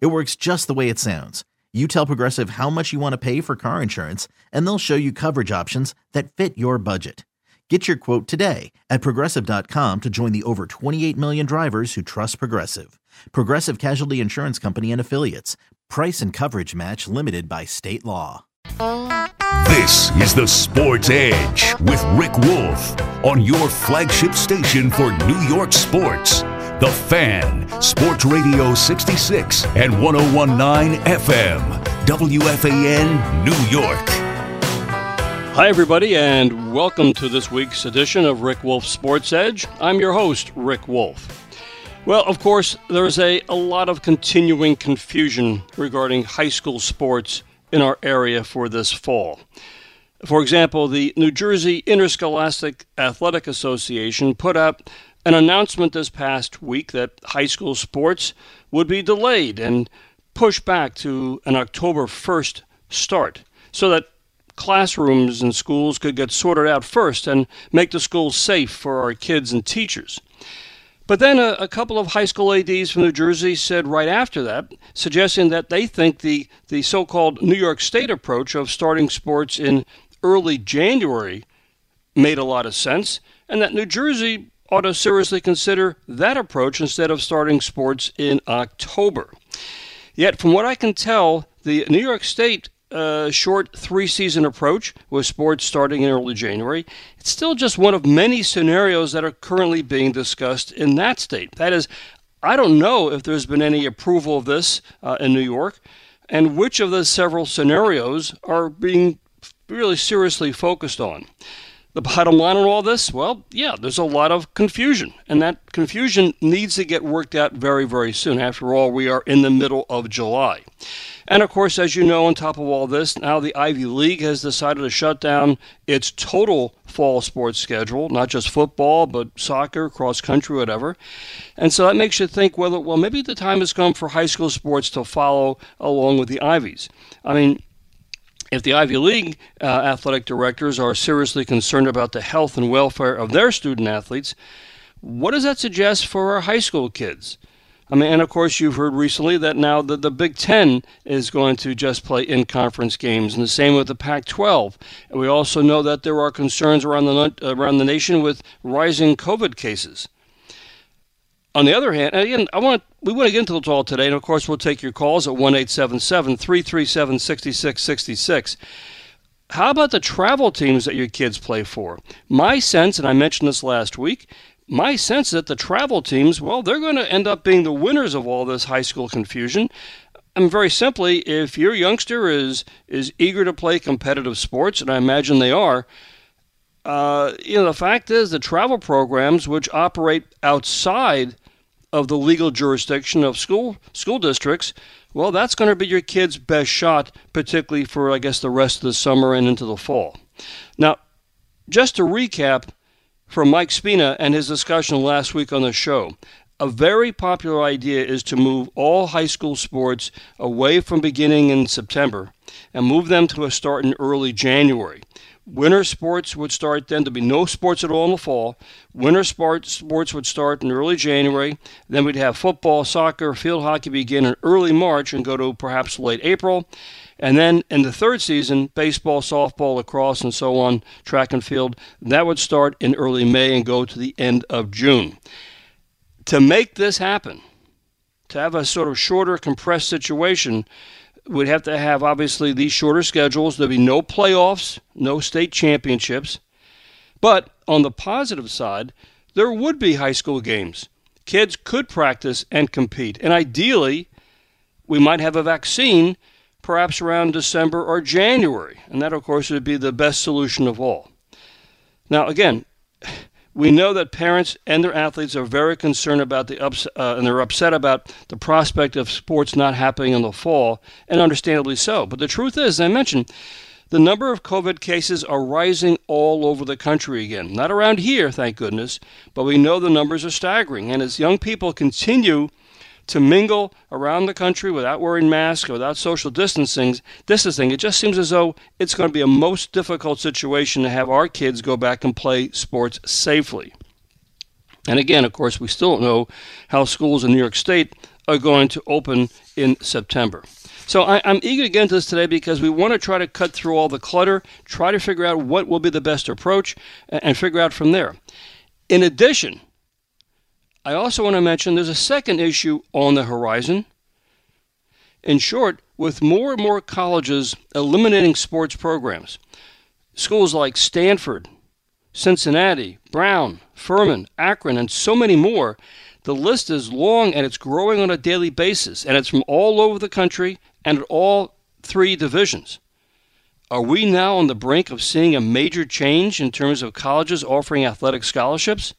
It works just the way it sounds. You tell Progressive how much you want to pay for car insurance, and they'll show you coverage options that fit your budget. Get your quote today at progressive.com to join the over 28 million drivers who trust Progressive. Progressive Casualty Insurance Company and Affiliates. Price and coverage match limited by state law. This is the Sports Edge with Rick Wolff on your flagship station for New York sports. The Fan, Sports Radio 66 and 1019 FM, WFAN, New York. Hi, everybody, and welcome to this week's edition of Rick Wolff Sports Edge. I'm your host, Rick Wolff. Well, of course, there's a, a lot of continuing confusion regarding high school sports in our area for this fall. For example, the New Jersey Interscholastic Athletic Association put out an announcement this past week that high school sports would be delayed and pushed back to an October 1st start so that classrooms and schools could get sorted out first and make the schools safe for our kids and teachers. But then a, a, couple of high school ADs from New Jersey said right after that, suggesting that they think the, the so called New York State approach of starting sports in early January made a lot of sense, and that New Jersey ought to seriously consider that approach instead of starting sports in October. Yet, from what I can tell, the New York State uh, short three season approach with sports starting in early January, it's still just one of many scenarios that are currently being discussed in that state. That is, I don't know if there's been any approval of this uh, in New York and which of the several scenarios are being really seriously focused on. The bottom line on all this, well, yeah, there's a lot of confusion, and that confusion needs to get worked out very, very soon. After all, we are in the middle of July. And of course, as you know, on top of all this, now the Ivy League has decided to shut down its total fall sports schedule, not just football, but soccer, cross country, whatever. And so that makes you think whether, well, maybe the time has come for high school sports to follow along with the Ivies. I mean, if the Ivy League uh, athletic directors are seriously concerned about the health and welfare of their student athletes, what does that suggest for our high school kids? I mean, and of course, you've heard recently that now the, the Big Ten is going to just play in conference games, and the same with the Pac 12. And we also know that there are concerns around the, around the nation with rising COVID cases. On the other hand, again, I want we want to get into it all today, and of course, we'll take your calls at one eight seven seven three three seven sixty six sixty six. How about the travel teams that your kids play for? My sense, and I mentioned this last week, my sense is that the travel teams, well, they're going to end up being the winners of all this high school confusion. I very simply, if your youngster is is eager to play competitive sports, and I imagine they are, uh, you know, the fact is the travel programs which operate outside of the legal jurisdiction of school school districts, well, that's going to be your kid's best shot, particularly for I guess the rest of the summer and into the fall. Now, just to recap from Mike Spina and his discussion last week on the show. A very popular idea is to move all high school sports away from beginning in September and move them to a start in early January. Winter sports would start then. There'd be no sports at all in the fall. Winter sports, sports would start in early January. Then we'd have football, soccer, field hockey begin in early March and go to perhaps late April. And then in the third season, baseball, softball, lacrosse, and so on, track and field, that would start in early May and go to the end of June. To make this happen, to have a sort of shorter, compressed situation, would have to have obviously these shorter schedules. There'd be no playoffs, no state championships. But on the positive side, there would be high school games. Kids could practice and compete. And ideally, we might have a vaccine perhaps around December or January. And that, of course, would be the best solution of all. Now, again, we know that parents and their athletes are very concerned about the ups, uh, and they're upset about the prospect of sports not happening in the fall, and understandably so. But the truth is, as I mentioned, the number of COVID cases are rising all over the country again. Not around here, thank goodness, but we know the numbers are staggering. And as young people continue to mingle around the country without wearing masks, without social distancing, distancing, it just seems as though it's going to be a most difficult situation to have our kids go back and play sports safely. And again, of course, we still don't know how schools in New York State are going to open in September. So I, am eager to get into this today because we want to try to cut through all the clutter, try to figure out what will be the best approach, and, and figure out from there. In addition, I also want to mention there's a second issue on the horizon. In short, with more and more colleges eliminating sports programs, schools like Stanford, Cincinnati, Brown, Furman, Akron, and so many more, the list is long and it's growing on a daily basis, and it's from all over the country and at all three divisions. Are we now on the brink of seeing a major change in terms of colleges offering athletic scholarships?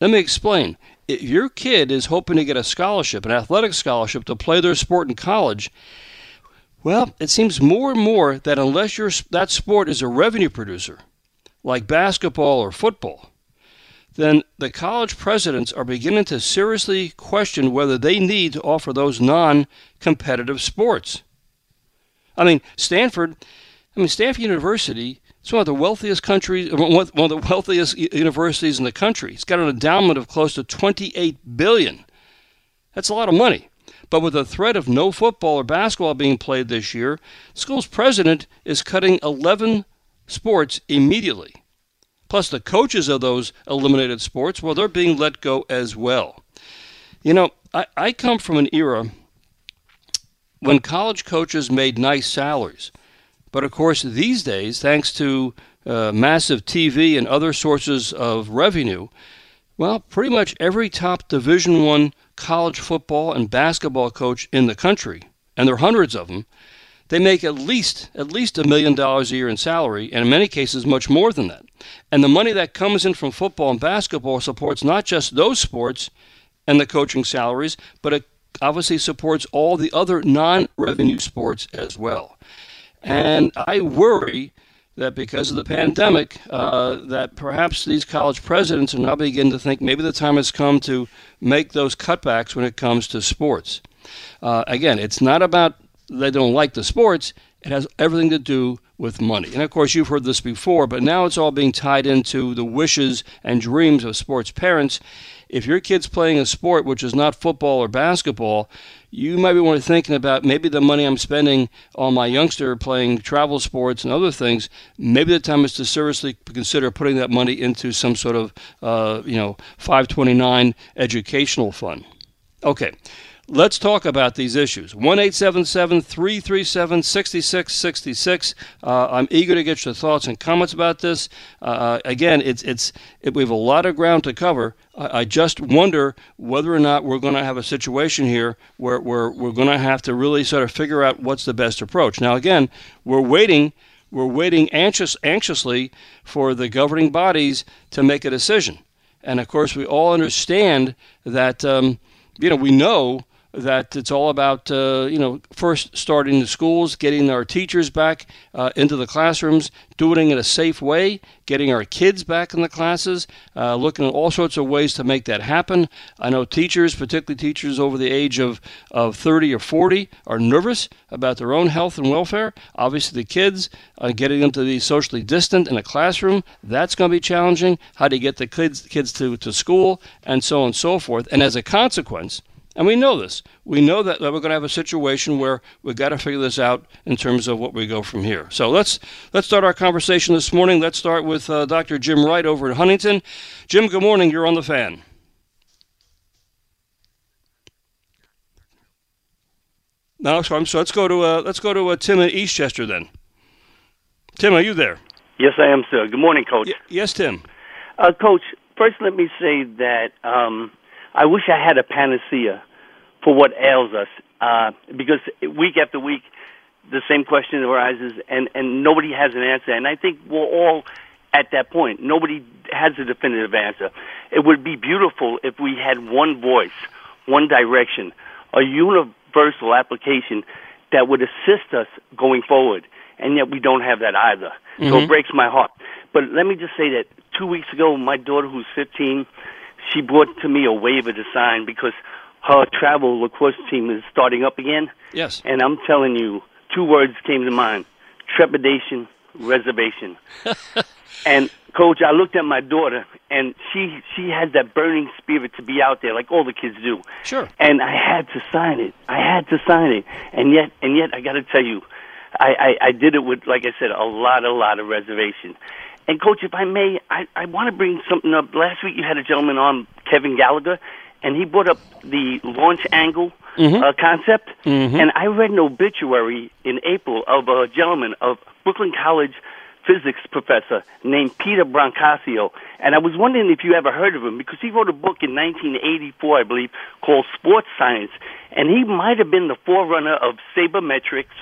Let me explain. If your kid is hoping to get a scholarship, an athletic scholarship, to play their sport in college, well, it seems more and more that unless your, that sport is a revenue producer, like basketball or football, then the college presidents are beginning to seriously question whether they need to offer those non competitive sports. I mean, Stanford, I mean, Stanford University it's one of the wealthiest countries, uh, one of the wealthiest universities in the country. It's got an endowment of close to 28 billion. That's a lot of money. But with the threat of no football or basketball being played this year, the school's president is cutting 11 sports immediately. Plus, the coaches of those eliminated sports, well, they're being let go as well. You know, I, I come from an era when college coaches made nice salaries. But of course, these days, thanks to uh, massive TV and other sources of revenue, well, pretty much every top Division One college football and basketball coach in the country, and there are hundreds of them, they make at least at least a million dollars a year in salary, and in many cases, much more than that. And the money that comes in from football and basketball supports not just those sports and the coaching salaries, but it obviously supports all the other non-revenue sports as well. And I worry that because of the pandemic, uh, that perhaps these college presidents are now beginning to think maybe the time has come to make those cutbacks when it comes to sports. Uh, again, it's not about they don't like the sports. It has everything to do with money. And of course, you've heard this before, but now it's all being tied into the wishes and dreams of sports parents. If your kid's playing a sport which is not football or basketball, you might be thinking about maybe the money I'm spending on my youngster playing travel sports and other things. Maybe the time is to seriously consider putting that money into some sort of, uh, you know, 529 educational fund. Okay. Let's talk about these issues. 1 337 6666. Uh, I'm eager to get your thoughts and comments about this. Uh, again, it's, it's, it, we have a lot of ground to cover. I, I just wonder whether or not we're going to have a situation here where, where we're going to have to really sort of figure out what's the best approach. Now, again, we're waiting. We're waiting anxious, anxiously for the governing bodies to make a decision. And of course, we all understand that, um, you know, we know that it's all about uh, you know first starting the schools, getting our teachers back uh, into the classrooms, doing it in a safe way, getting our kids back in the classes, uh, looking at all sorts of ways to make that happen. I know teachers, particularly teachers over the age of, of 30 or 40, are nervous about their own health and welfare. Obviously, the kids uh, getting them to be socially distant in a classroom, that's going to be challenging. How do you get the kids kids to, to school, and so on and so forth. And as a consequence, and we know this. We know that, that we're going to have a situation where we've got to figure this out in terms of what we go from here. So let's let's start our conversation this morning. Let's start with uh, Dr. Jim Wright over at Huntington. Jim, good morning. You're on the fan. No, so, so let's go to uh, let's go to uh, Tim in Eastchester then. Tim, are you there? Yes, I am, sir. Good morning, Coach. Y- yes, Tim. Uh, Coach, first let me say that um, I wish I had a panacea for what ails us, uh, because week after week, the same question arises, and and nobody has an answer. And I think we're all at that point. Nobody has a definitive answer. It would be beautiful if we had one voice, one direction, a universal application that would assist us going forward. And yet we don't have that either. Mm-hmm. So it breaks my heart. But let me just say that two weeks ago, my daughter, who's 15, she brought to me a waiver to sign because her travel lacrosse team is starting up again. Yes. And I'm telling you, two words came to mind trepidation, reservation. and coach, I looked at my daughter and she she has that burning spirit to be out there like all the kids do. Sure. And I had to sign it. I had to sign it. And yet and yet I got to tell you I, I I did it with like I said a lot a lot of reservation. And coach, if I may, I I want to bring something up. Last week you had a gentleman on Kevin Gallagher and he brought up the launch angle mm-hmm. uh, concept. Mm-hmm. And I read an obituary in April of a gentleman of Brooklyn College physics professor named Peter Brancazio. And I was wondering if you ever heard of him because he wrote a book in 1984, I believe, called Sports Science. And he might have been the forerunner of sabermetrics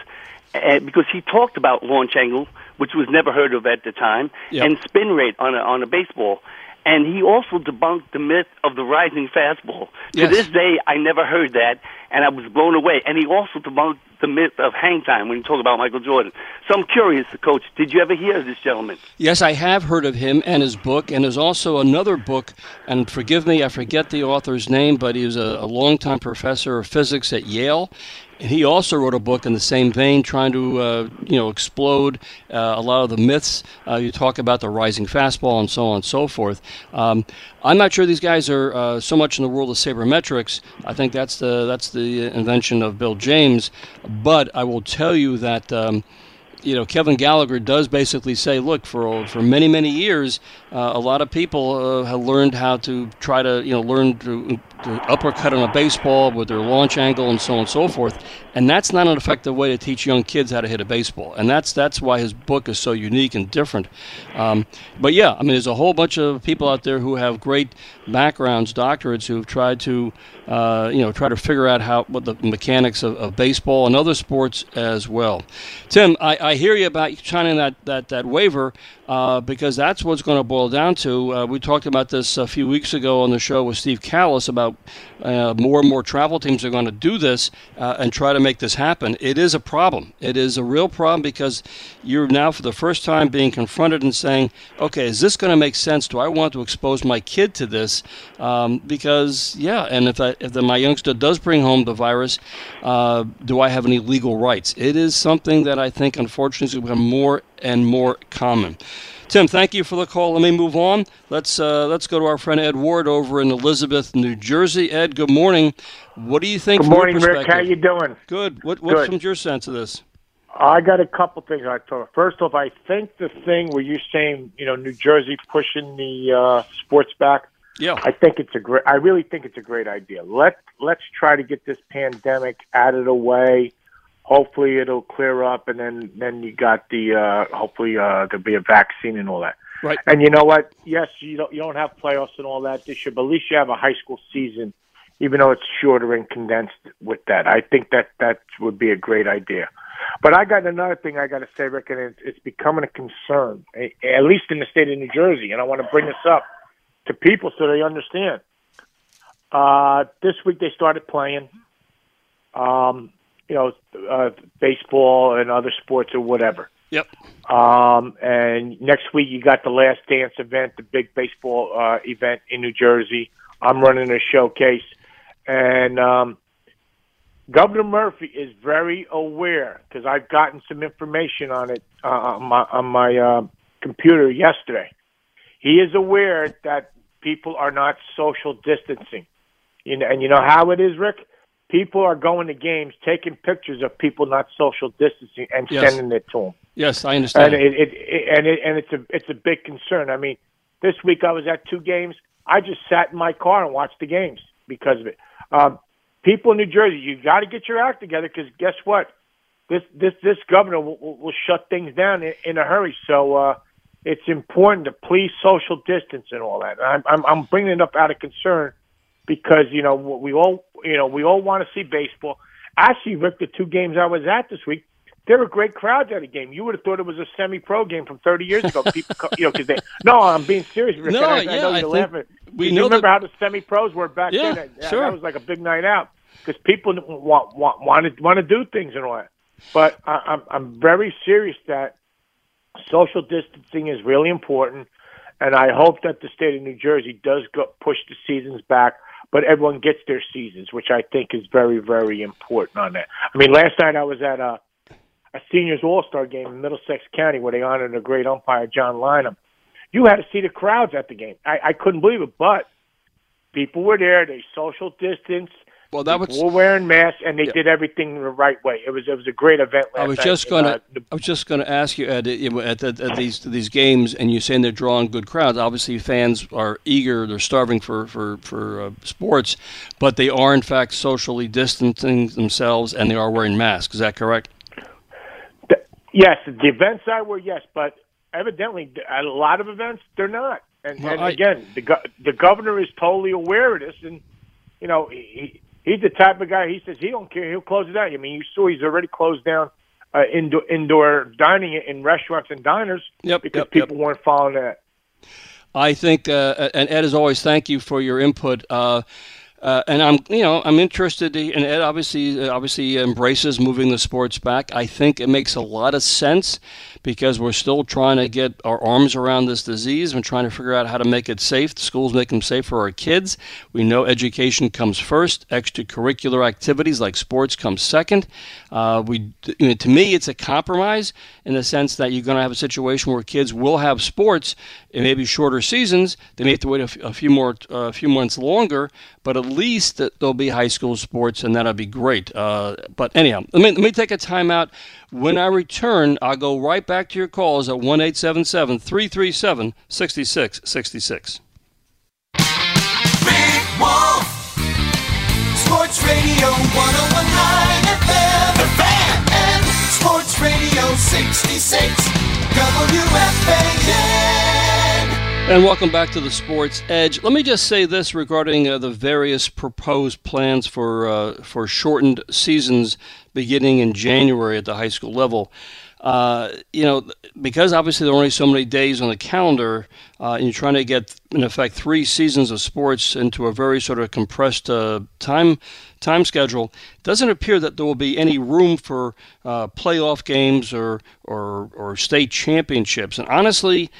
uh, because he talked about launch angle, which was never heard of at the time, yep. and spin rate on a, on a baseball and he also debunked the myth of the rising fastball. Yes. To this day, I never heard that, and I was blown away. And he also debunked the myth of hang time when you talk about Michael Jordan. So I'm curious, Coach, did you ever hear of this gentleman? Yes, I have heard of him and his book, and there's also another book, and forgive me, I forget the author's name, but he was a, a longtime professor of physics at Yale, And he also wrote a book in the same vein, trying to uh, you know explode uh, a lot of the myths. Uh, you talk about the rising fastball and so on and so forth. Um, I'm not sure these guys are uh, so much in the world of sabermetrics. I think that's the that's the invention of Bill James. But I will tell you that. Um, you know, Kevin Gallagher does basically say, look, for for many many years, uh, a lot of people uh, have learned how to try to you know learn to, to, uppercut on a baseball with their launch angle and so on and so forth, and that's not an effective way to teach young kids how to hit a baseball, and that's that's why his book is so unique and different. Um, but yeah, I mean, there's a whole bunch of people out there who have great backgrounds, doctorates, who've tried to uh, you know try to figure out how what the mechanics of, of baseball and other sports as well. Tim, I, I hear you about signing that that that waiver uh, because that's what's going to boil down to. Uh, we talked about this a few weeks ago on the show with Steve Kallas about uh, more and more travel teams are going to do this uh, and try to make this happen. It is a problem. It is a real problem because you're now for the first time being confronted and saying, okay, is this going to make sense? Do I want to expose my kid to this? Um, because, yeah, and if, I, if the, my youngster does bring home the virus, uh, do I have any legal rights? It is something that I think, unfortunately, is become more and more common. Tim, thank you for the call. Let me move on. Let's uh, let's go to our friend Ed Ward over in Elizabeth, New Jersey. Ed, good morning. What do you think? Good morning, Rick. How you doing? Good. What what's good. your sense of this? I got a couple things I thought. First off, I think the thing where you're saying, you know, New Jersey pushing the uh, sports back. Yeah. I think it's a great. I really think it's a great idea. Let Let's try to get this pandemic out of the way hopefully it'll clear up, and then then you got the uh, hopefully uh, there'll be a vaccine and all that. Right. And you know what? Yes, you don't you don't have playoffs and all that this year, but at least you have a high school season, even though it's shorter and condensed. With that, I think that that would be a great idea. But I got another thing I got to say, Rick, and it's, it's becoming a concern, at least in the state of New Jersey, and I want to bring this up to people so they understand. Uh, this week they started playing. Um, you know, uh, baseball and other sports or whatever. Yep. Um, and next week you got the Last Dance event, the big baseball uh, event in New Jersey. I'm running a showcase, and um, Governor Murphy is very aware because I've gotten some information on it uh, on my, on my uh, computer yesterday. He is aware that people are not social distancing. You know, and you know how it is, Rick people are going to games, taking pictures of people not social distancing, and yes. sending it to them. Yes, I understand. And it, it, it, and it, and it's a it's a big concern. I mean, this week I was at two games. I just sat in my car and watched the games because of it. Um, people in New Jersey, you got to get your act together because guess what? This this this governor will, will, will shut things down in, in a hurry. So uh, it's important to please social distance and all that. I'm I'm, I'm bringing it up out of concern because you know we all you know we all want to see baseball. Actually, Rick, the two games I was at this week, there were great crowds at a game. You would have thought it was a semi-pro game from 30 years ago. People, you know, because they. No, I'm being serious. Rick. No, I, yeah, I know you're think laughing. we you know remember that- how the semi-pros were back Yeah, then? That, sure. that was like a big night out because people want want want to want to do things and all that. But I, I'm I'm very serious that social distancing is really important, and I hope that the state of New Jersey does go push the seasons back. But everyone gets their seasons, which I think is very, very important on that. I mean, last night I was at a, a seniors all star game in Middlesex County where they honored a great umpire, John Lynham. You had to see the crowds at the game. I, I couldn't believe it, but people were there. They social distance. Well, that was were wearing masks, and they did everything the right way. It was it was a great event last I was night. just going uh, to. the- I was just going to ask you, Ed, you know, at, at, at these these games, and you're saying they're drawing good crowds. Obviously, fans are eager; they're starving for for for uh, sports, but they are in fact socially distancing themselves, and they are wearing masks. Is that correct? Th- Yes, the events I were yes, but evidently at a lot of events they're not. And, Well, and I- again, the the governor is totally aware of this, and you know he he's the type of guy. He says he don't care. He'll close it down. I mean, you saw he's already closed down uh, indoor indoor dining in restaurants and diners Yep, because yep, yep. people weren't following that. I think, uh, and Ed, as always, thank you for your input. Uh, uh, and I'm, you know, I'm interested. In, and Ed obviously, uh, obviously embraces moving the sports back. I think it makes a lot of sense because we're still trying to get our arms around this disease and trying to figure out how to make it safe. The schools make them safe for our kids. We know education comes first. Extracurricular activities like sports come second. Uh, we, you know, to me, it's a compromise in the sense that you're going to have a situation where kids will have sports. It may be shorter seasons. They may have to wait a, f- a few more, uh, a few months longer, but at least that there'll be high school sports, and that'll be great. Uh, but anyhow, let me let me take a timeout. When I return, I'll go right back to your calls at one eight seven seven three three seven sixty six sixty six. Rick Wolff. Sports Radio 1019 FM. The Fan. And Sports Radio 66. WFAN. And welcome back to the Sports Edge. Let me just say this regarding uh, the various proposed plans for uh, for shortened seasons beginning in January at the high school level. Uh, you know, because obviously there are only so many days on the calendar, uh, and you're trying to get, in effect, three seasons of sports into a very sort of compressed uh, time time schedule. It doesn't appear that there will be any room for uh, playoff games or, or or state championships. And honestly,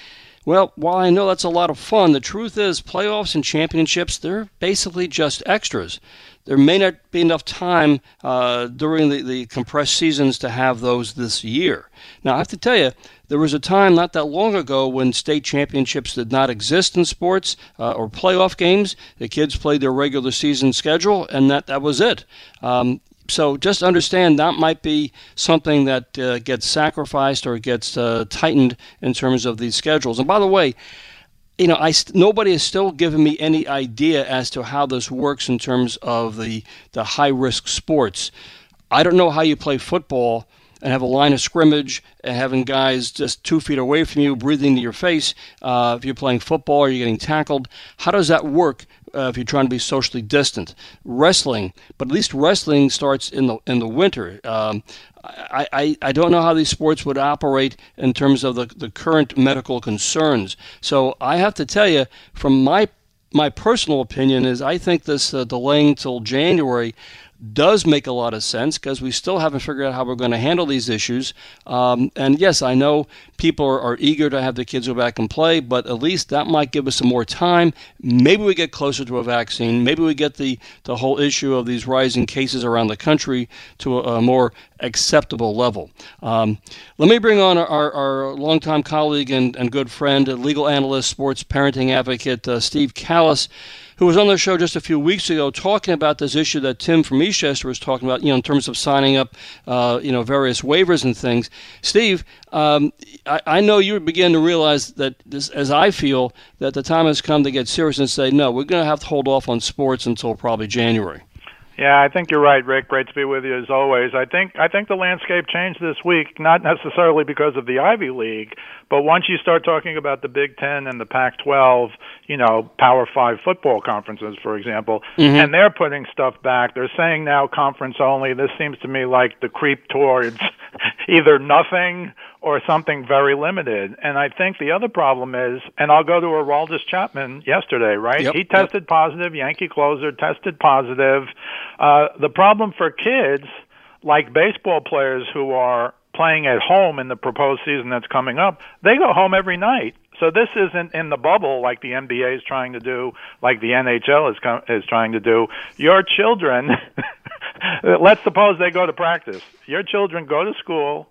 well, while I know that's a lot of fun, the truth is playoffs and championships, they're basically just extras. There may not be enough time uh, during the, the compressed seasons to have those this year. Now, I have to tell you, there was a time not that long ago when state championships did not exist in sports uh, or playoff games. The kids played their regular season schedule, and that, that was it. Um, so just understand that might be something that uh, gets sacrificed or gets uh, tightened in terms of these schedules. And by the way, you know, I st- nobody has still given me any idea as to how this works in terms of the the high risk sports. I don't know how you play football and have a line of scrimmage and having guys just two feet away from you breathing into your face. Uh, if you're playing football or you're getting tackled, how does that work? Uh, if you're trying to be socially distant, wrestling, but at least wrestling starts in the in the winter. Um, I, I, I don't know how these sports would operate in terms of the, the current medical concerns. So I have to tell you, from my my personal opinion, is I think this uh, delaying till January does make a lot of sense because we still haven't figured out how we're going to handle these issues. Um, and yes, I know people are, are eager to have their kids go back and play, but at least that might give us some more time. Maybe we get closer to a vaccine. Maybe we get the, the whole issue of these rising cases around the country to a, a more acceptable level. Um, let me bring on our, our, our longtime colleague and, and good friend, legal analyst, sports parenting advocate, uh, Steve Kallas who was on the show just a few weeks ago talking about this issue that Tim from Eastchester was talking about, you know, in terms of signing up, uh, you know, various waivers and things. Steve, um, I, I, know you begin to realize that, this, as I feel, that the time has come to get serious and say, no, we're going to have to hold off on sports until probably January. Yeah, I think you're right, Rick. Great to be with you as always. I think I think the landscape changed this week, not necessarily because of the Ivy League, but once you start talking about the Big Ten and the Pac-12, you know, Power Five football conferences, for example, mm-hmm. and they're putting stuff back. They're saying now conference only. This seems to me like the creep towards, either nothing or something very limited. And I think the other problem is, and I'll go to Aroldis Chapman yesterday, right? Yep, he tested yep. positive. Yankee closer tested positive. Uh, the problem for kids like baseball players who are playing at home in the proposed season that's coming up, they go home every night. So this isn't in the bubble like the NBA is trying to do, like the NHL is com- is trying to do. Your children, let's suppose they go to practice. Your children go to school,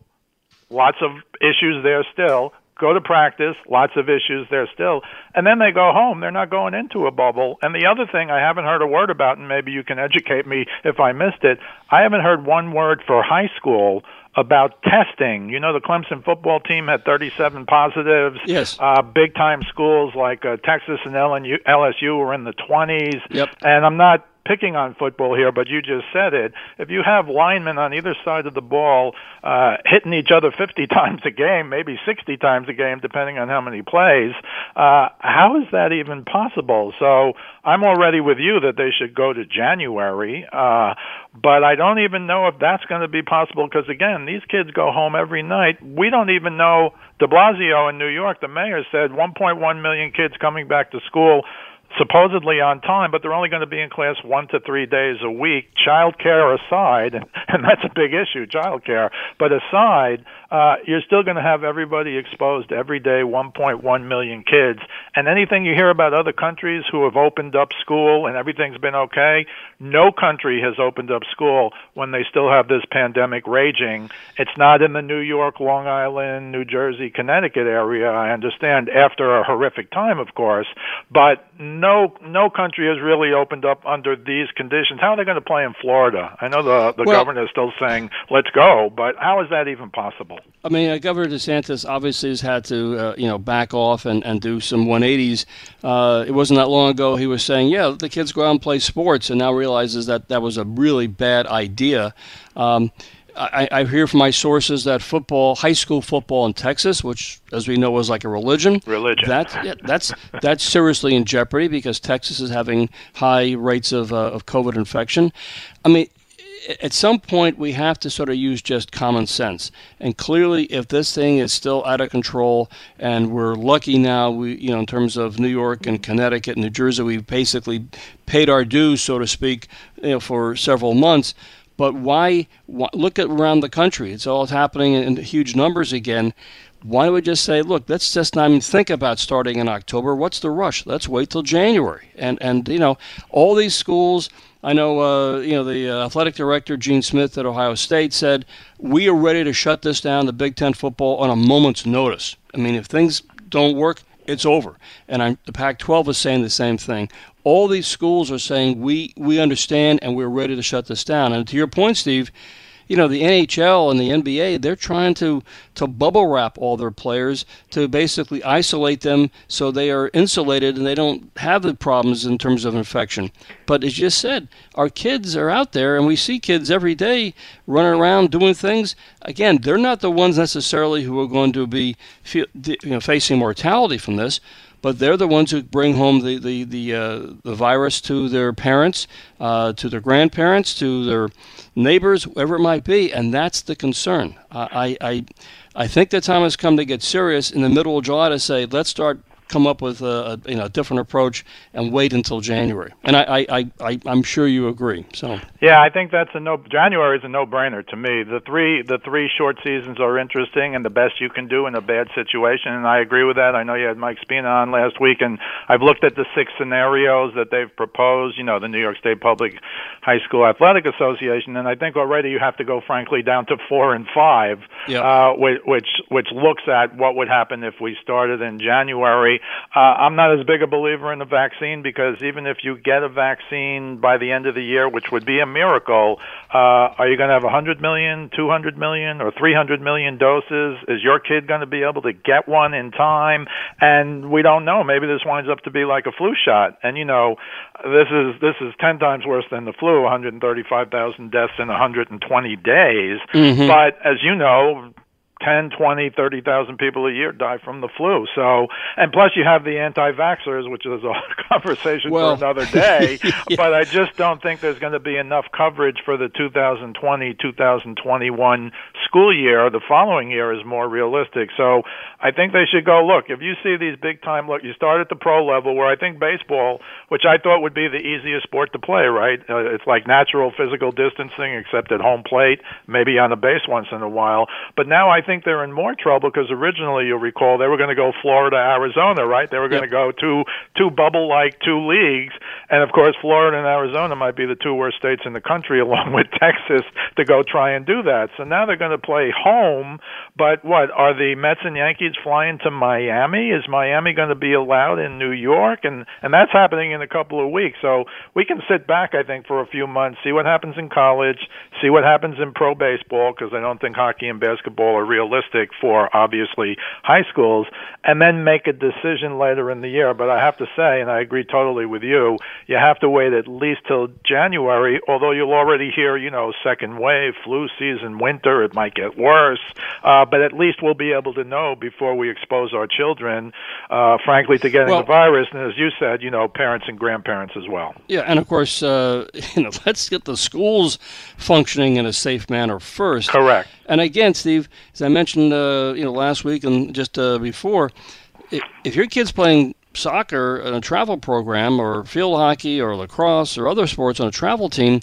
lots of issues there still. Go to practice, lots of issues there still, and then they go home. They're not going into a bubble. And the other thing I haven't heard a word about, and maybe you can educate me if I missed it, I haven't heard one word for high school about testing. You know, the Clemson football team had 37 positives. Yes. Uh, big time schools like uh, Texas and LNU, LSU were in the 20s. Yep. And I'm not picking on football here, but you just said it. If you have linemen on either side of the ball uh, hitting each other 50 times a game, maybe 60 times a game, depending on how many plays, uh, how is that even possible? So I'm already with you that they should go to January, uh, but I don't even know if that's going to be possible because, again, these kids go home every night. We don't even know. De Blasio in New York, the mayor said 1.1 million kids coming back to school supposedly on time, but they're only going to be in class one to three days a week. Child care aside, and that's a big issue, child care. But aside, uh, you're still going to have everybody exposed every day, 1.1 million kids. And anything you hear about other countries who have opened up school and everything's been okay, no country has opened up school when they still have this pandemic raging. It's not in the New York, Long Island, New Jersey, Connecticut area, I understand, after a horrific time, of course, but no no country has really opened up under these conditions. How are they going to play in Florida? I know the the Well- governor is still saying let's go, but how is that even possible? I mean, uh, Governor DeSantis obviously has had to, uh, you know, back off and, and do some 180s. Uh, it wasn't that long ago he was saying, yeah, the kids go out and play sports, and now realizes that that was a really bad idea. Um, I, I hear from my sources that football, high school football in Texas, which, as we know, is like a religion. Religion. That's yeah, that's that's seriously in jeopardy because Texas is having high rates of uh, of COVID infection. I mean, at some point we have to sort of use just common sense. And clearly, if this thing is still out of control, and we're lucky now, we you know in terms of New York and Connecticut and New Jersey, we've basically paid our dues, so to speak, you know, for several months. But why, why look at around the country? It's all happening in huge numbers again. Why don't we just say, look, let's just not even think about starting in October. What's the rush? Let's wait till January. And and you know, all these schools. I know, uh, you know, the uh, athletic director Gene Smith at Ohio State said we are ready to shut this down, the Big Ten football, on a moment's notice. I mean, if things don't work, it's over. And I'm, the Pac-12 is saying the same thing. All these schools are saying we we understand and we're ready to shut this down. And to your point, Steve, you know the NHL and the NBA they're trying to to bubble wrap all their players to basically isolate them so they are insulated and they don't have the problems in terms of infection. But as you said, our kids are out there and we see kids every day running around doing things. Again, they're not the ones necessarily who are going to be you know, facing mortality from this but they're the ones who bring home the the the, uh, the virus to their parents, uh, to their grandparents, to their neighbors, whoever it might be, and that's the concern. I I I think the time has come to get serious in the middle of July to say let's start come up with a, a you know different approach and wait until January. And I I, I, I I'm sure you agree. So Yeah, I think that's a no. January is a no-brainer to me. The three the three short seasons are interesting and the best you can do in a bad situation, and I agree with that. I know you had Mike Spina on last week, and I've looked at the six scenarios that they've proposed. You know, the New York State Public High School Athletic Association, and I think already you have to go, frankly, down to four and five, Yep. uh, which which looks at what would happen if we started in January. Uh, I'm not as big a believer in the vaccine because even if you get a vaccine by the end of the year, which would be a miracle, uh, are you going to have 100 million, 200 million, or 300 million doses? Is your kid going to be able to get one in time? And we don't know. Maybe this winds up to be like a flu shot. And you know, this is this is 10 times worse than the flu. 135,000 deaths in 120 days. Mhm. But as you know, 10, 20, 30,000 people a year die from the flu. So, and plus you have the anti-vaxxers, which is a conversation Well- for another day. Yeah. But I just don't think there's going to be enough coverage for the 2020, 2021 school year. The following year is more realistic. So, I think they should go look. If you see these big time, look, you start at the pro level where I think baseball, which I thought would be the easiest sport to play, right? Uh, it's like natural physical distancing, except at home plate, maybe on a base once in a while. But now I think they're in more trouble because originally, you'll recall, they were going to go Florida, Arizona, right? They were going to go two two bubble like two leagues, and of course, Florida and Arizona might be the two worst states in the country, along with Texas, to go try and do that. So now they're going to play home. But what are the Mets and Yankees flying to Miami? Is Miami going to be allowed in New York? And and that's happening in a couple of weeks. So we can sit back, I think, for a few months, see what happens in college, see what happens in pro baseball, because I don't think hockey and basketball are realistic for obviously high schools, and then make a decision later in the year. But I have to say, and I agree totally with you, you have to wait at least till January, although you'll already hear, you know, second wave, flu season, winter, it might get worse. Uh, but at least we'll be able to know before we expose our children, uh, frankly, to getting Well- the virus. And as you said, you know, parents and grandparents as well. Yeah, and of course, uh, you know, let's get the schools functioning in a safe manner first. Correct. And again, Steve, as I mentioned, uh, you know, last week and just uh, before, if your kid's playing soccer in a travel program, or field hockey, or lacrosse, or other sports on a travel team,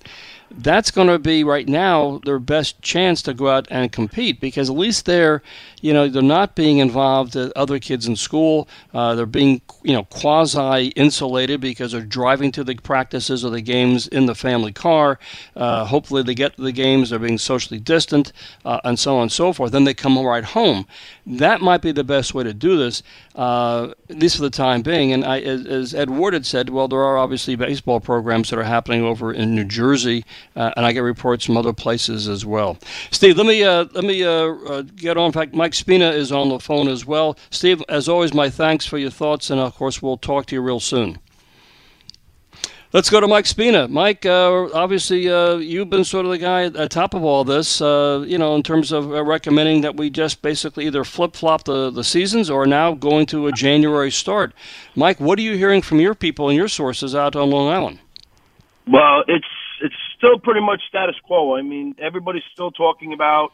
that's going to be right now their best chance to go out and compete because at least they're, you know, they're not being involved with other kids in school. Uh, they're being, you know, quasi insulated because they're driving to the practices or the games in the family car. Uh, hopefully, they get to the games. They're being socially distant, uh, and so on and so forth. Then they come right home. That might be the best way to do this, uh, at least for the time being. And I, as, as Ed Ward had said, well, there are obviously baseball programs that are happening over in New Jersey, uh, and I get reports from other places as well. Steve, let me uh, let me uh, uh, get on. In fact, Mike Spina is on the phone as well. Steve, as always, my thanks for your thoughts, and of course, we'll talk to you real soon. Let's go to Mike Spina. Mike, uh, obviously, uh, you've been sort of the guy at top of all this, uh, you know, in terms of uh, recommending that we just basically either flip flop the, the seasons or now going to a January start. Mike, what are you hearing from your people and your sources out on Long Island? Well, it's it's still pretty much status quo. I mean, everybody's still talking about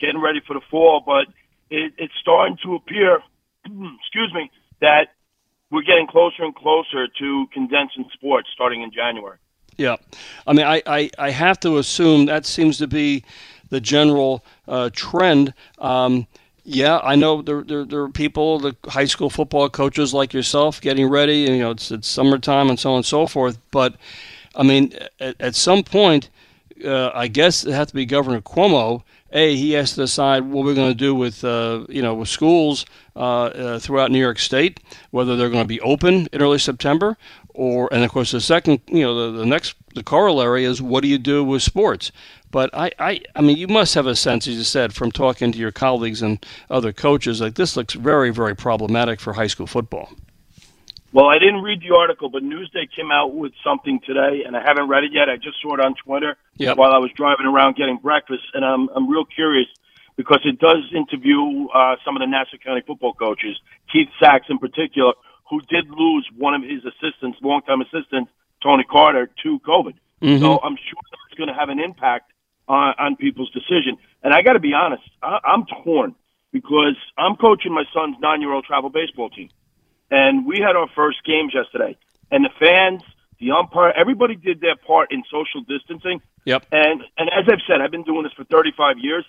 getting ready for the fall, but it, it's starting to appear, excuse me, that we're getting closer and closer to condensing sports starting in January. Yeah. I mean, I, I, I have to assume that seems to be the general uh, trend. Um, yeah, I know there, there, there are people, the high school football coaches like yourself, getting ready. And, you know, it's, it's summertime and so on and so forth. But, I mean, at, at some point, uh, I guess it has to be Governor Cuomo. A, he has to decide what we're going to do with, uh, you know, with schools uh, uh, throughout New York State, whether they're going to be open in early September, or, and of course, the second, you know, the, the next, the corollary is what do you do with sports? But I, I, I mean, you must have a sense, as you said, from talking to your colleagues and other coaches, like this looks very, very problematic for high school football. Well, I didn't read the article, but Newsday came out with something today, and I haven't read it yet. I just saw it on Twitter Yep. while I was driving around getting breakfast, and I'm I'm real curious because it does interview uh, some of the Nassau County football coaches, Keith Sachs in particular, who did lose one of his assistants, longtime assistant Tony Carter, to COVID. Mhm. So I'm sure that's going to have an impact on, on people's decision. And I got to be honest, I, I'm torn because I'm coaching my son's nine-year-old travel baseball team and we had our first games yesterday. And the fans, the umpire, everybody did their part in social distancing. Yep. And and as I've said, I've been doing this for 35 years.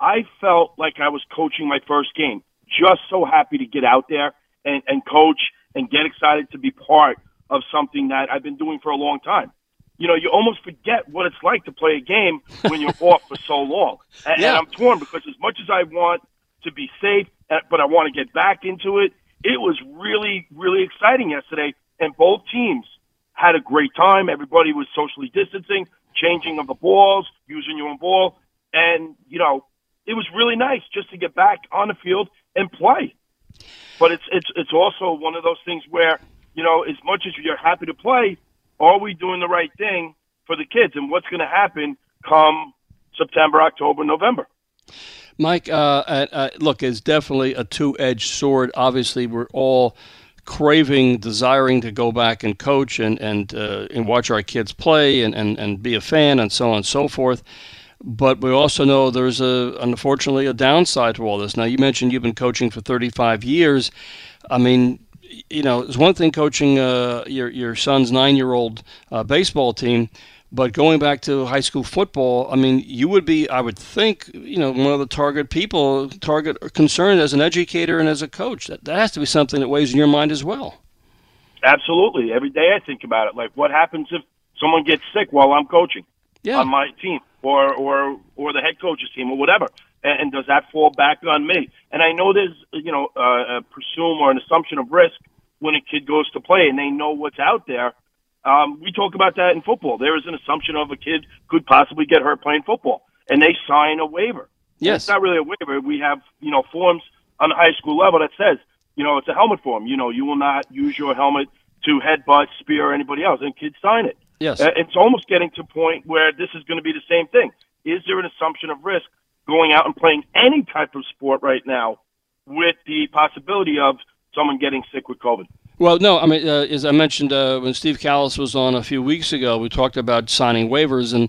I felt like I was coaching my first game. Just so happy to get out there and, and coach and get excited to be part of something that I've been doing for a long time. You know, you almost forget what it's like to play a game when you're off for so long. And, Yeah. and I'm torn because as much as I want to be safe, uh, but I want to get back into it, it was really, really exciting yesterday. And both teams had a great time. Everybody was socially distancing, changing of the balls, using your own ball. And, you know, it was really nice just to get back on the field and play. But it's it's it's also one of those things where, you know, as much as you're happy to play, are we doing the right thing for the kids and what's going to happen come September, October, November? Mike, uh, uh, uh, look, it's definitely a two-edged sword. Obviously, we're all craving, desiring to go back and coach and and uh, and watch our kids play and, and, and be a fan and so on and so forth. But we also know there's a unfortunately a downside to all this. Now you mentioned you've been coaching for 35 years. I mean, you know, it's one thing coaching uh, your your son's nine-year-old uh, baseball team, but going back to high school football, I mean, you would be, I would think, you know, one of the target people, target concerned as an educator and as a coach. That, that has to be something that weighs in your mind as well. Absolutely. Every day I think about it. Like, what happens if someone gets sick while I'm coaching Yeah. on my team, or or or the head coach's team, or whatever? And, and does that fall back on me? And I know there's, you know, uh, a presume or an assumption of risk when a kid goes to play, and they know what's out there. Um, we talk about that in football. There is an assumption of a kid could possibly get hurt playing football, and they sign a waiver. Yes. It's not really a waiver. We have, you know, forms on the high school level that says, you know, it's a helmet form. You know, you will not use your helmet to headbutt, spear anybody else, and kids sign it. Yes. Uh, It's almost getting to a point where this is going to be the same thing. Is there an assumption of risk going out and playing any type of sport right now with the possibility of someone getting sick with COVID? Well, no, I mean, uh, as I mentioned uh, when Steve Kallas was on a few weeks ago, we talked about signing waivers, and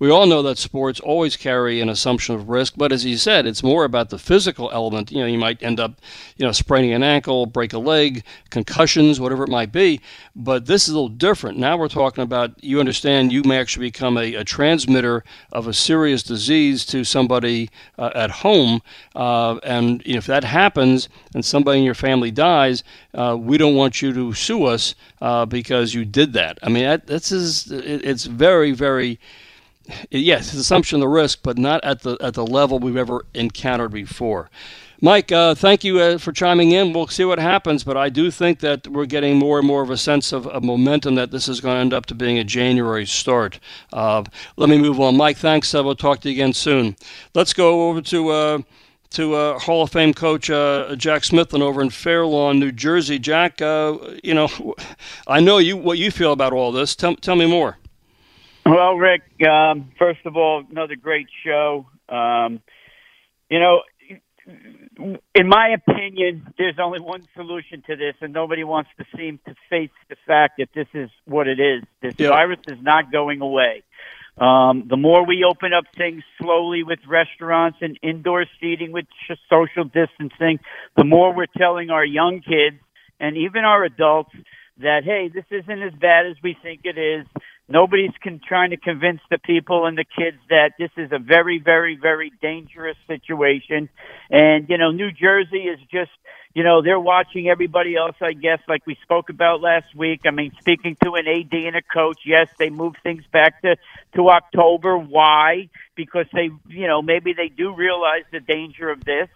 we all know that sports always carry an assumption of risk. But as he said, it's more about the physical element. You know, you might end up, you know, spraining an ankle, break a leg, concussions, whatever it might be. But this is a little different. Now we're talking about you understand you may actually become a, a transmitter of a serious disease to somebody uh, at home, uh, and if that happens and somebody in your family dies, uh, we don't want you to sue us uh, because you did that. I mean, that, this is it, it's very, very yes, assumption of the risk, but not at the at the level we've ever encountered before. Mike, uh, thank you uh, for chiming in. We'll see what happens, but I do think that we're getting more and more of a sense of, of momentum that this is going to end up to being a January start. Uh, let me move on. Mike, thanks. We'll talk to you again soon. Let's go over to uh, to uh, Hall of Fame coach uh, Jack Smithlin over in Fair Lawn, New Jersey. Jack, uh, you know, I know you what you feel about all this. Tell, tell me more. Well, Rick, um, first of all, another great show. Um, you know, in my opinion, there's only one solution to this, and nobody wants to seem to face the fact that this is what it is. This Yeah. virus is not going away. Um, the more we open up things slowly with restaurants and indoor seating with social distancing, the more we're telling our young kids and even our adults that, hey, this isn't as bad as we think it is. Nobody's con- trying to convince the people and the kids that this is a very, very, very dangerous situation. And, you know, New Jersey is just, you know, they're watching everybody else, I guess, like we spoke about last week. I mean, speaking to an AD and a coach, yes, they moved things back to, to October. Why? Because they, you know, maybe they do realize the danger of this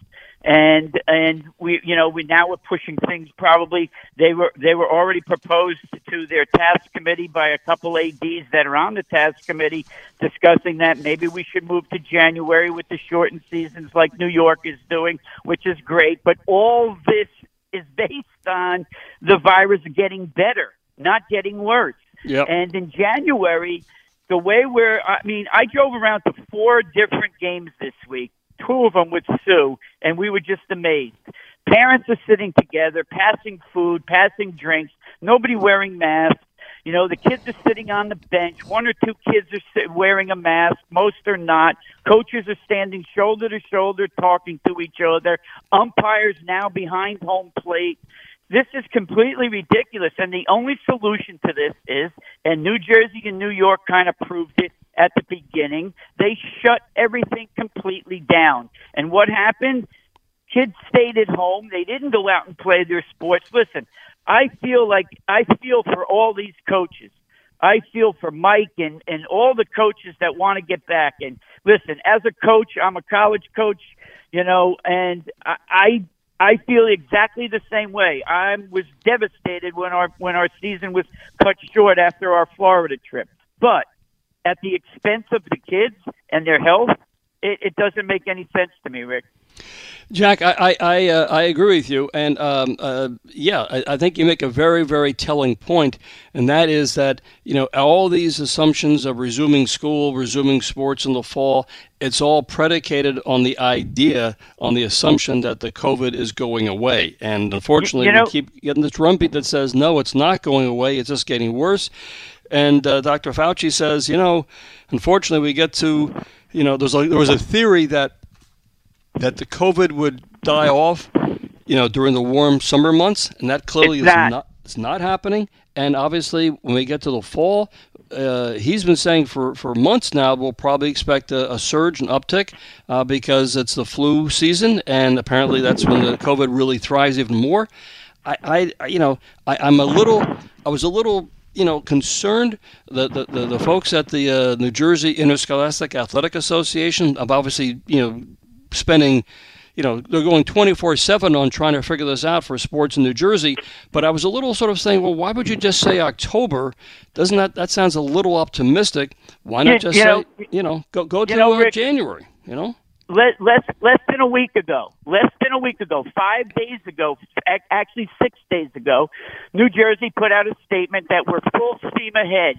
and and we you know we now we're pushing things probably they were they were already proposed to their task committee by a couple ads that are on the task committee discussing that. Maybe we should move to January with the shortened seasons like New York is doing which is great. But all this is based on the virus getting better not getting worse. Yep. and in January the way we're I mean I drove around to four different games this week two of them with Sue, and we were just amazed. Parents are sitting together, passing food, passing drinks, nobody wearing masks. You know, the kids are sitting on the bench. One or two kids are wearing a mask. Most are not. Coaches are standing shoulder to shoulder talking to each other. Umpires now behind home plate. This is completely ridiculous. And the only solution to this is, and New Jersey and New York kind of proved it at the beginning, they shut everything completely down. And what happened? Kids stayed at home. They didn't go out and play their sports. Listen, I feel like I feel for all these coaches. I feel for Mike and, and all the coaches that want to get back. And listen, as a coach, I'm a college coach, you know, and I, I I feel exactly the same way. I was devastated when our when our season was cut short after our Florida trip. But at the expense of the kids and their health, it, it doesn't make any sense to me, Rick. Jack, I I I, uh, I agree with you, and um, uh, yeah, I, I, think you make a very very telling point, and that is that you know all these assumptions of resuming school, resuming sports in the fall, it's all predicated on the idea, on the assumption that the COVID is going away, and unfortunately, you know, we keep getting this drumbeat that says no, it's not going away, it's just getting worse, and uh, Dr. Fauci says, you know, unfortunately, we get to you know, there's a, there was a theory that that the COVID would die off, you know, during the warm summer months, and that clearly it's is not. not it's not happening. And obviously, when we get to the fall, uh, he's been saying for, for months now we'll probably expect a, a surge, an uptick, uh, because it's the flu season, and apparently that's when the COVID really thrives even more. I, I you know, I, I'm a little, I was a little you know, concerned the, the, the, the folks at the uh, New Jersey Interscholastic Athletic Association of obviously, you know, spending, you know, they're going 24 7 on trying to figure this out for sports in New Jersey. But I was a little sort of saying, well, why would you just say October? Doesn't that, that sounds a little optimistic. Why not just you say, know- you know, go, go to know, uh, Rick- January, you know? less less less than a week ago, less than a week ago, five days ago, actually six days ago, New Jersey put out a statement that we're full steam ahead.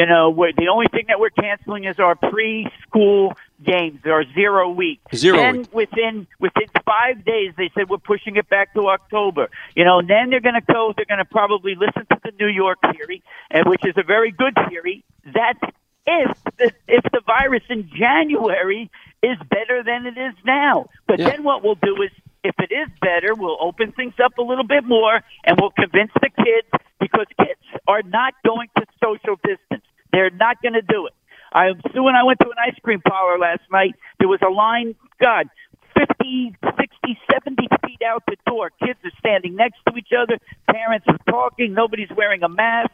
You know, we're, the only thing that we're canceling is our preschool games, our zero week. Zero Then week. within within five days, they said we're pushing it back to October. You know, and then they're going to go. They're going to probably listen to the New York theory, and which is a very good theory. That if the if the virus in January is better than it is now, but Yeah. then what we'll do is. If it is better, we'll open things up a little bit more and we'll convince the kids because kids are not going to social distance. They're not going to do it. I so when I went to an ice cream parlor last night, there was a line, God, 50, 60, 70 feet out the door. Kids are standing next to each other. Parents are talking. Nobody's wearing a mask.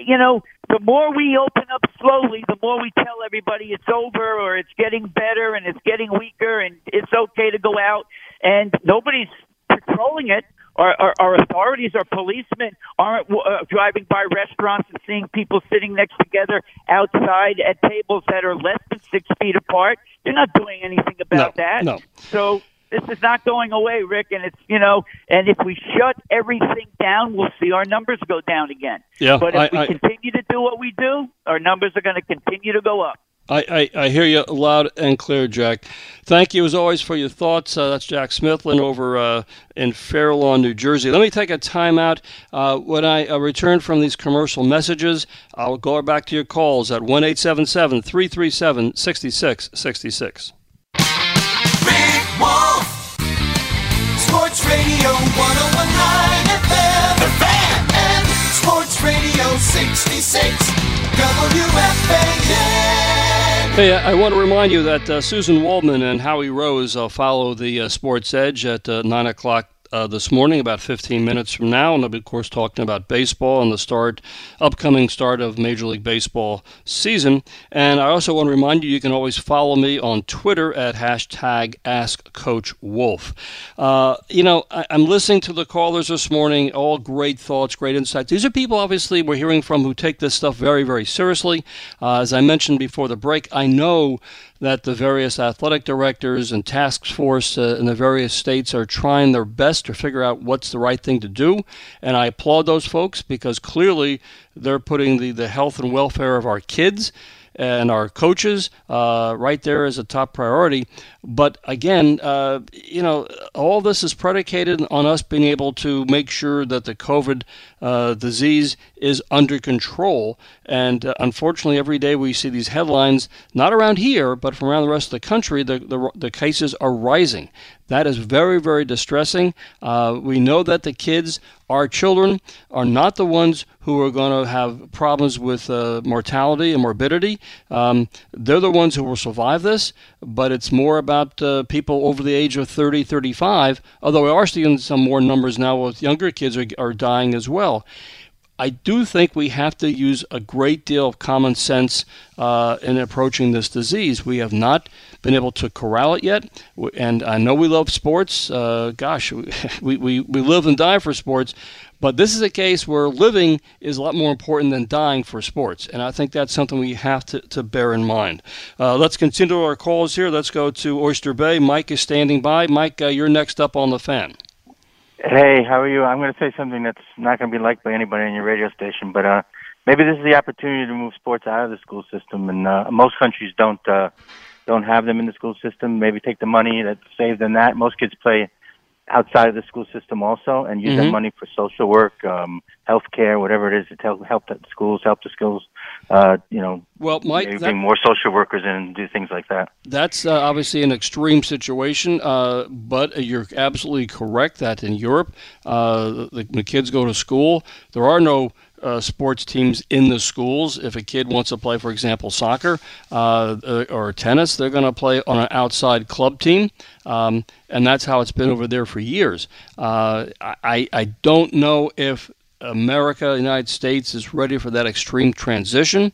You know, the more we open up slowly, the more we tell everybody it's over or it's getting better and it's getting weaker and it's okay to go out. And nobody's patrolling it. Our, our, our authorities, our policemen aren't uh, driving by restaurants and seeing people sitting next together outside at tables that are less than six feet apart. They're not doing anything about No, that. no. So this is not going away, Rick. And it's you know, and if we shut everything down, we'll see our numbers go down again. Yeah, But if I- we I- continue to do what we do, our numbers are going to continue to go up. I, I, I hear you loud and clear, Jack. Thank you as always for your thoughts. Uh, that's Jack Smithlin over uh, in Fair Lawn, New Jersey. Let me take a time out. Uh, when I uh, return from these commercial messages, I'll go back to your calls at 1 337 6666. Rick Wolff. Sports Radio 1019 FM. The Fan. And Sports Radio 66. WFAN. Hey, I want to remind you that uh, Suzyn Waldman and Howie Rose uh, follow the uh, Sports Edge at uh, 9 o'clock uh, this morning, about 15 minutes from now. And they'll be, of course, talking about baseball and the start, upcoming start of Major League Baseball season. And I also want to remind you, you can always follow me on Twitter at hashtag AskCoachWolff. Uh, you know, I, I'm listening to the callers this morning, all great thoughts, great insights. These are people, obviously, we're hearing from who take this stuff very, very seriously. Uh, as I mentioned before the break, I know that the various athletic directors and task force uh, in the various states are trying their best to figure out what's the right thing to do. And I applaud those folks because clearly they're putting the, the health and welfare of our kids and our coaches uh, right there as a top priority. But again, uh, you know, all this is predicated on us being able to make sure that the COVID uh, disease is under control. And uh, unfortunately, every day we see these headlines, not around here, but from around the rest of the country, the, the, the cases are rising. That is very, very distressing. Uh, we know that the kids, our children, are not the ones who are going to have problems with uh, mortality and morbidity. Um, they're the ones who will survive this, but it's more about uh, people over the age of 30, 35, although we are seeing some more numbers now with younger kids are, are dying as well. I do think we have to use a great deal of common sense uh, in approaching this disease. We have not been able to corral it yet, and I know we love sports. Uh, gosh, we, we, we live and die for sports, but this is a case where living is a lot more important than dying for sports, and I think that's something we have to, to bear in mind. Uh, let's continue our calls here. Let's go to Oyster Bay. Mike is standing by. Mike, uh, you're next up on the fan. Hey, how are you? I'm going to say something that's not going to be liked by anybody on your radio station, but uh, maybe this is the opportunity to move sports out of the school system. And uh, most countries don't uh, don't have them in the school system. Maybe take the money that's saved in that. Most kids play outside of the school system also, and use Mm-hmm. that money for social work, um, health care, whatever it is to help help the schools, help the schools. Uh, you know, Well, Mike, maybe that- bring more social workers in and do things like that. That's uh, obviously an extreme situation, uh, but you're absolutely correct that in Europe, uh, the, the kids go to school. There are no uh, sports teams in the schools. If a kid wants to play, for example, soccer uh, uh, or tennis, they're going to play on an outside club team, um, and that's how it's been over there for years. Uh, I, I don't know if America, United States, is ready for that extreme transition.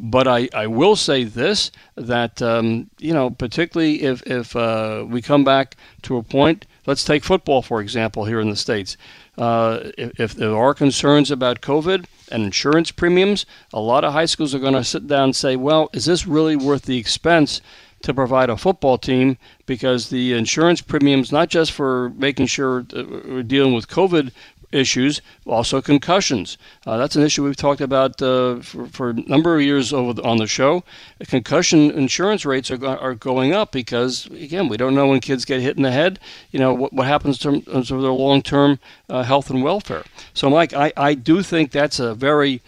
But I, I will say this that um, you know particularly if if uh, we come back to a point, let's take football for example here in the states. Uh, if, if there are concerns about COVID and insurance premiums, a lot of high schools are going to sit down and say, well, is this really worth the expense? to provide a football team because the insurance premiums, not just for making sure we're dealing with COVID issues, also concussions. Uh, that's an issue we've talked about uh, for, for a number of years over the, on the show. Concussion insurance rates are, are going up because, again, we don't know when kids get hit in the head, you know, what, what happens to, to their long term uh, health and welfare. So, Mike, I, I do think that's a very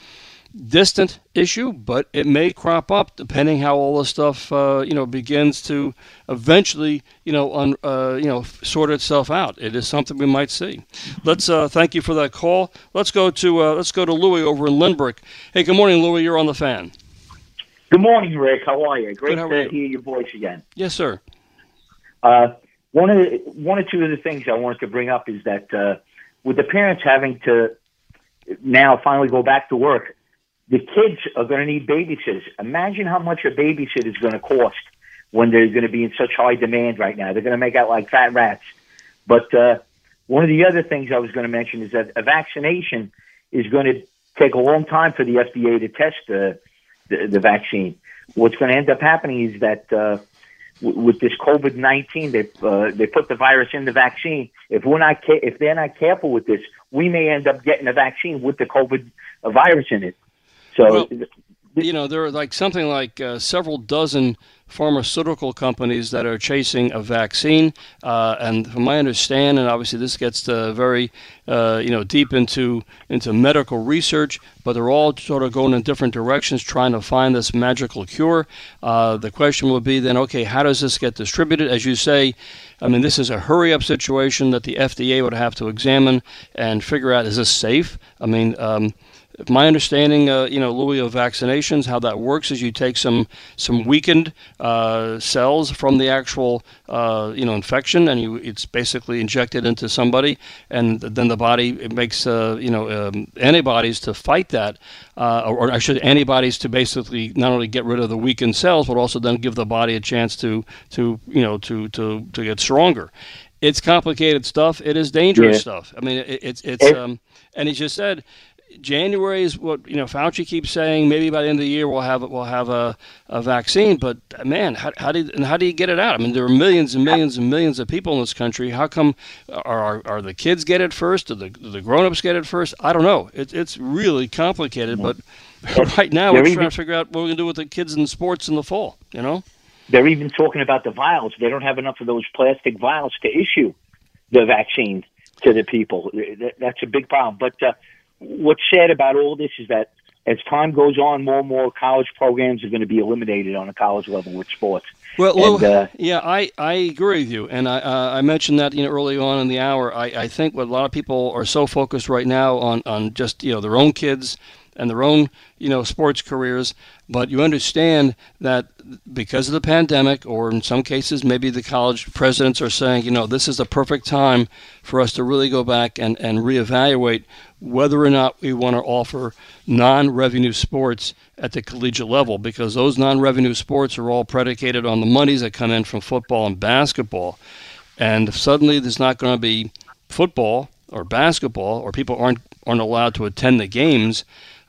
distant issue, but it may crop up depending how all this stuff uh, you know begins to eventually you know un, uh, you know sort itself out. It is something we might see. Let's uh, thank you for that call. Let's go to uh, let's go to Louis over in Lynbrook. Hey, good morning, Louis. You're on the fan. Good morning, Rick. How are you? Great Good, to you? hear your voice again. Yes, sir. Uh, one of the, one or two of the things I wanted to bring up is that uh, with the parents having to now finally go back to work, the kids are going to need babysitters. Imagine how much a babysitter is going to cost when they're going to be in such high demand right now. They're going to make out like fat rats. But uh, one of the other things I was going to mention is that a vaccination is going to take a long time for the FDA to test the the, the vaccine. What's going to end up happening is that uh, w- with this COVID nineteen, they uh, they put the virus in the vaccine. If we're not ca- if they're not careful with this, we may end up getting a vaccine with the COVID virus in it. So Well, you know, there are like something like uh, several dozen pharmaceutical companies that are chasing a vaccine, uh, and from my understanding, and obviously this gets to very, uh, you know, deep into into medical research, but they're all sort of going in different directions, trying to find this magical cure. Uh, the question would be then, okay, how does this get distributed? As you say, I mean, this is a hurry-up situation that the FDA would have to examine and figure out: is this safe? I mean. Um, my understanding, uh, you know, Louis, of vaccinations, how that works is you take some some weakened uh, cells from the actual, uh, you know, infection, and you it's basically injected into somebody, and then the body it makes, uh, you know, um, antibodies to fight that, uh, or, or I should antibodies to basically not only get rid of the weakened cells, but also then give the body a chance to to you know to to to get stronger. It's complicated stuff. It is dangerous Yeah. stuff. I mean, it, it's it's um, and he just said. January is what you know. Fauci keeps saying. Maybe by the end of the year we'll have we'll have a, a vaccine. But man, how, how do you, and how do you get it out? I mean, there are millions and millions and millions of people in this country. How come are are, the kids get it first? Do the do the grown ups get it first? I don't know. It, it's really complicated. But right now we're trying to figure out what we're gonna do with the kids in sports in the fall. You know. they're even talking about the vials. They don't have enough of those plastic vials to issue the vaccine to the people. That's a big problem. But uh, what's sad about all this is that as time goes on, more and more college programs are going to be eliminated on a college level with sports. Well, And, uh, yeah, I, I agree with you, and I uh, I mentioned that you know early on in the hour. I, I think what a lot of people are so focused right now on, on just you know their own kids and their own, you know, sports careers. But you understand that because of the pandemic, or in some cases, maybe the college presidents are saying, you know, this is the perfect time for us to really go back and, and reevaluate whether or not we want to offer non revenue sports at the collegiate level because those non revenue sports are all predicated on the monies that come in from football and basketball. And if suddenly there's not going to be football or basketball, or people aren't aren't allowed to attend the games,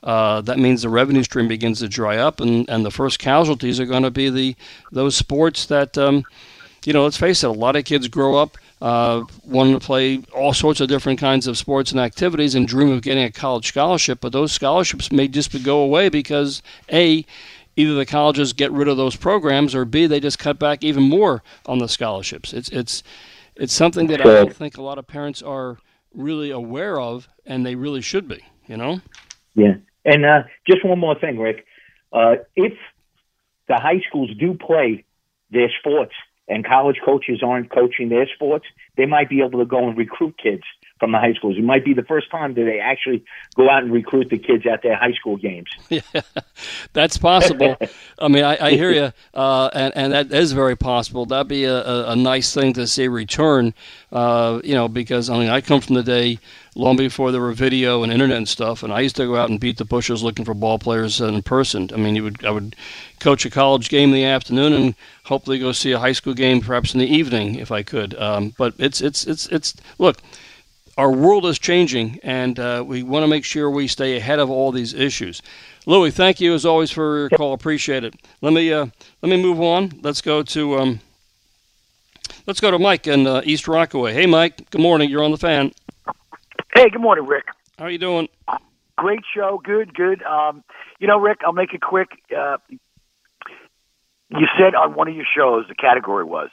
uh, that means the revenue stream begins to dry up, and, and the first casualties are going to be the those sports that, um, you know, let's face it, a lot of kids grow up uh, wanting to play all sorts of different kinds of sports and activities and dream of getting a college scholarship, but those scholarships may just go away because a either the colleges get rid of those programs or b they just cut back even more on the scholarships. It's it's it's something that I don't think a lot of parents are really aware of, and they really should be. You know. Yeah, and uh, just one more thing, Rick. Uh, if the high schools do play their sports and college coaches aren't coaching their sports, they might be able to go and recruit kids from the high schools. It might be the first time that they actually go out and recruit the kids at their high school games. Yeah, that's possible. I mean, I, I hear you, uh, and and that is very possible. That'd be a, a, a nice thing to see return. Uh, you know, because I mean, I come from the day long before there were video and internet and stuff, and I used to go out and beat the bushes looking for ball players in person. I mean, you would I would coach a college game in the afternoon and hopefully go see a high school game perhaps in the evening if I could. Um, but it's it's it's it's look our world is changing, and uh, we want to make sure we stay ahead of all these issues. Louis, thank you as always for your call. Appreciate it. Let me uh, let me move on. Let's go to um, let's go to Mike in uh, East Rockaway. Hey, Mike. Good morning. You're on the fan. Hey, good morning, Rick. How are you doing? Great show. Good, good. Um, you know, Rick, I'll make it quick. Uh, you said on one of your shows the category was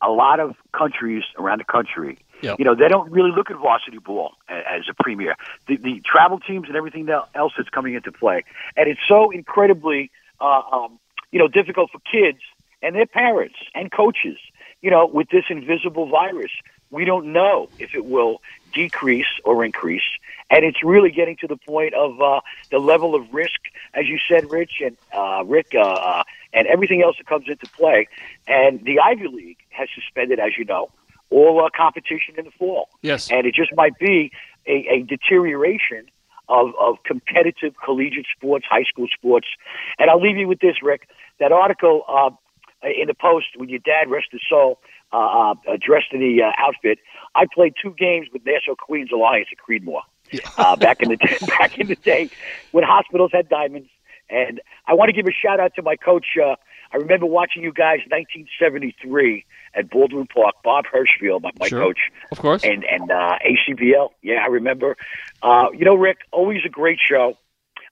a lot of countries around the country Yep. You know, they don't really look at varsity ball as a premier. The, the travel teams and everything else that's coming into play, and it's so incredibly, uh, um, you know, difficult for kids and their parents and coaches. You know, with this invisible virus, we don't know if it will decrease or increase, and it's really getting to the point of uh, the level of risk, as you said, Rich and uh, Rick, uh, uh, and everything else that comes into play. And the Ivy League has suspended, as you know, all uh, competition in the fall. Yes. And it just might be a, a deterioration of, of competitive collegiate sports, high school sports. And I'll leave you with this, Rick. That article uh, in the Post when your dad, rest his soul, uh, uh, dressed in the uh, outfit. I played two games with Nassau Queens Alliance at Creedmoor uh, back in the day, back in the day when hospitals had diamonds. And I want to give a shout out to my coach. Uh, I remember watching you guys 1973 at Baldwin Park. Bob Hirschfield, my, my Sure. coach, Of course. and and uh, ACBL. Yeah, I remember. Uh, you know, Rick, always a great show.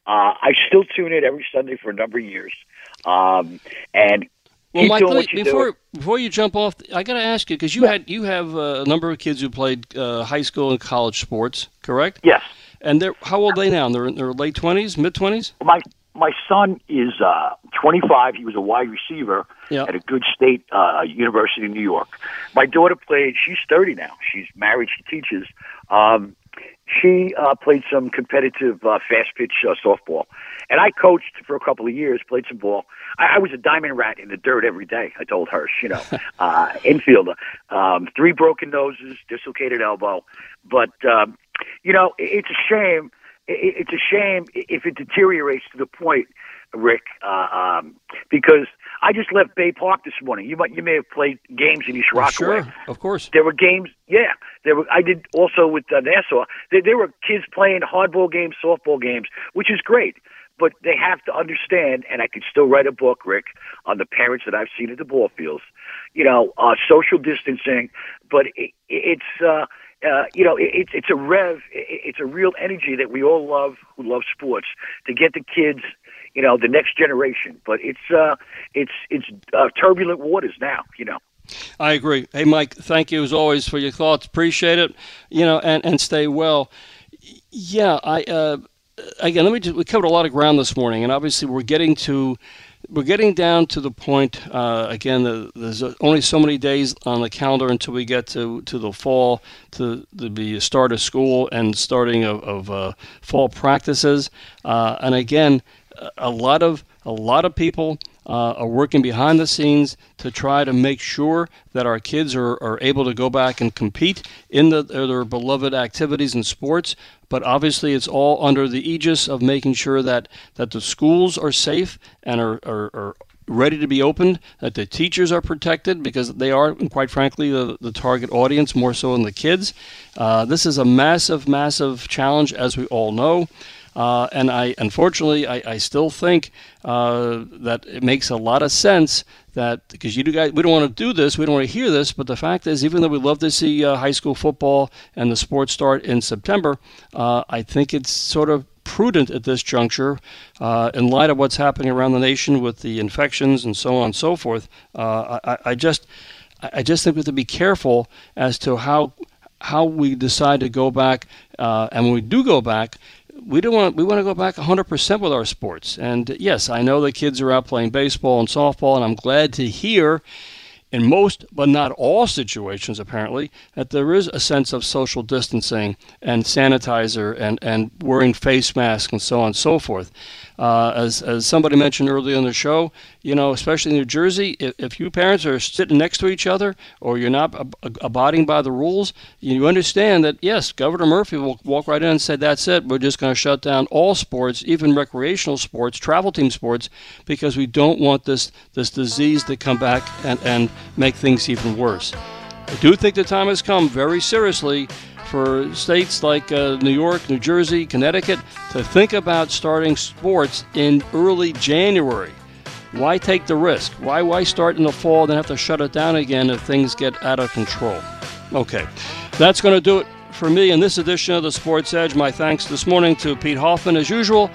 Uh, I still tune in every Sunday for a number of years. Um, and Well, keep Mike, doing what me- you before do. before you jump off, I got to ask you because you had you have uh, a number of kids who played uh, high school and college sports, correct? Yes. And they're how old are they now? They're in their late twenties, mid twenties. My my son is uh, 25. He was a wide receiver Yeah. at a good state uh, university in New York. My daughter played. She's 30 now. She's married. She teaches. Um, she uh, played some competitive uh, fast pitch uh, softball, and I coached for a couple of years. Played some ball. I, I was a diamond rat in the dirt every day. I told Hirsch, you know, uh, infielder, um, three broken noses, dislocated elbow, but um, you know, it, it's a shame. It, it's a shame if it deteriorates to the point, Rick, uh, um, because I just left Bay Park this morning. You might, you may have played games in East Rockaway. Sure, of course. There were games, yeah. There were. I did also with uh, Nassau. There, there were kids playing hardball games, softball games, which is great. But they have to understand, and I could still write a book, Rick, on the parents that I've seen at the ball fields. You know, uh, social distancing, but it, it's. Uh, uh, you know, it, it's it's a rev, it's a real energy that we all love who love sports to get the kids, you know, the next generation. But it's uh, it's it's uh, turbulent waters now, you know. I agree. Hey, Mike, thank you as always for your thoughts. Appreciate it. You know, and, and stay well. Yeah, I uh, again, let me just we covered a lot of ground this morning, and obviously we're getting to we're getting down to the point uh, again. The, there's only so many days on the calendar until we get to, to the fall, to, the start of school and starting of, of uh, fall practices. Uh, and again, a lot of a lot of people uh, are working behind the scenes to try to make sure that our kids are, are able to go back and compete in the, their beloved activities and sports. But obviously, it's all under the aegis of making sure that, that the schools are safe and are, are, are ready to be opened, that the teachers are protected because they are, quite frankly, the, the target audience more so than the kids. Uh, this is a massive, massive challenge, as we all know. Uh, and I, unfortunately, I, I still think uh, that it makes a lot of sense that because you guys, we don't want to do this, we don't want to hear this, but the fact is, even though we love to see uh, high school football and the sports start in September, uh, I think it's sort of prudent at this juncture, uh, in light of what's happening around the nation with the infections and so on and so forth. Uh, I, I just, I just think we have to be careful as to how how we decide to go back, uh, and when we do go back, we don't want we want to go back 100% with our sports. And yes, I know the kids are out playing baseball and softball, and I'm glad to hear in most, but not all situations, apparently, that there is a sense of social distancing and sanitizer and, and wearing face masks and so on and so forth. Uh, as, as somebody mentioned earlier in the show, you know, especially in New Jersey, if, if you parents are sitting next to each other or you're not ab- abiding by the rules, you understand that, yes, Governor Murphy will walk right in and say, that's it, we're just going to shut down all sports, even recreational sports, travel team sports, because we don't want this, this disease to come back and, and make things even worse. I do think the time has come very seriously for states like uh, New York, New Jersey, Connecticut to think about starting sports in early January. Why take the risk? Why why start in the fall and then have to shut it down again if things get out of control? Okay, that's going to do it for me in this edition of the Sports Edge. My thanks this morning to Pete Hoffman as usual.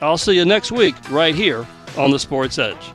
I'll see you next week right here on the Sports Edge.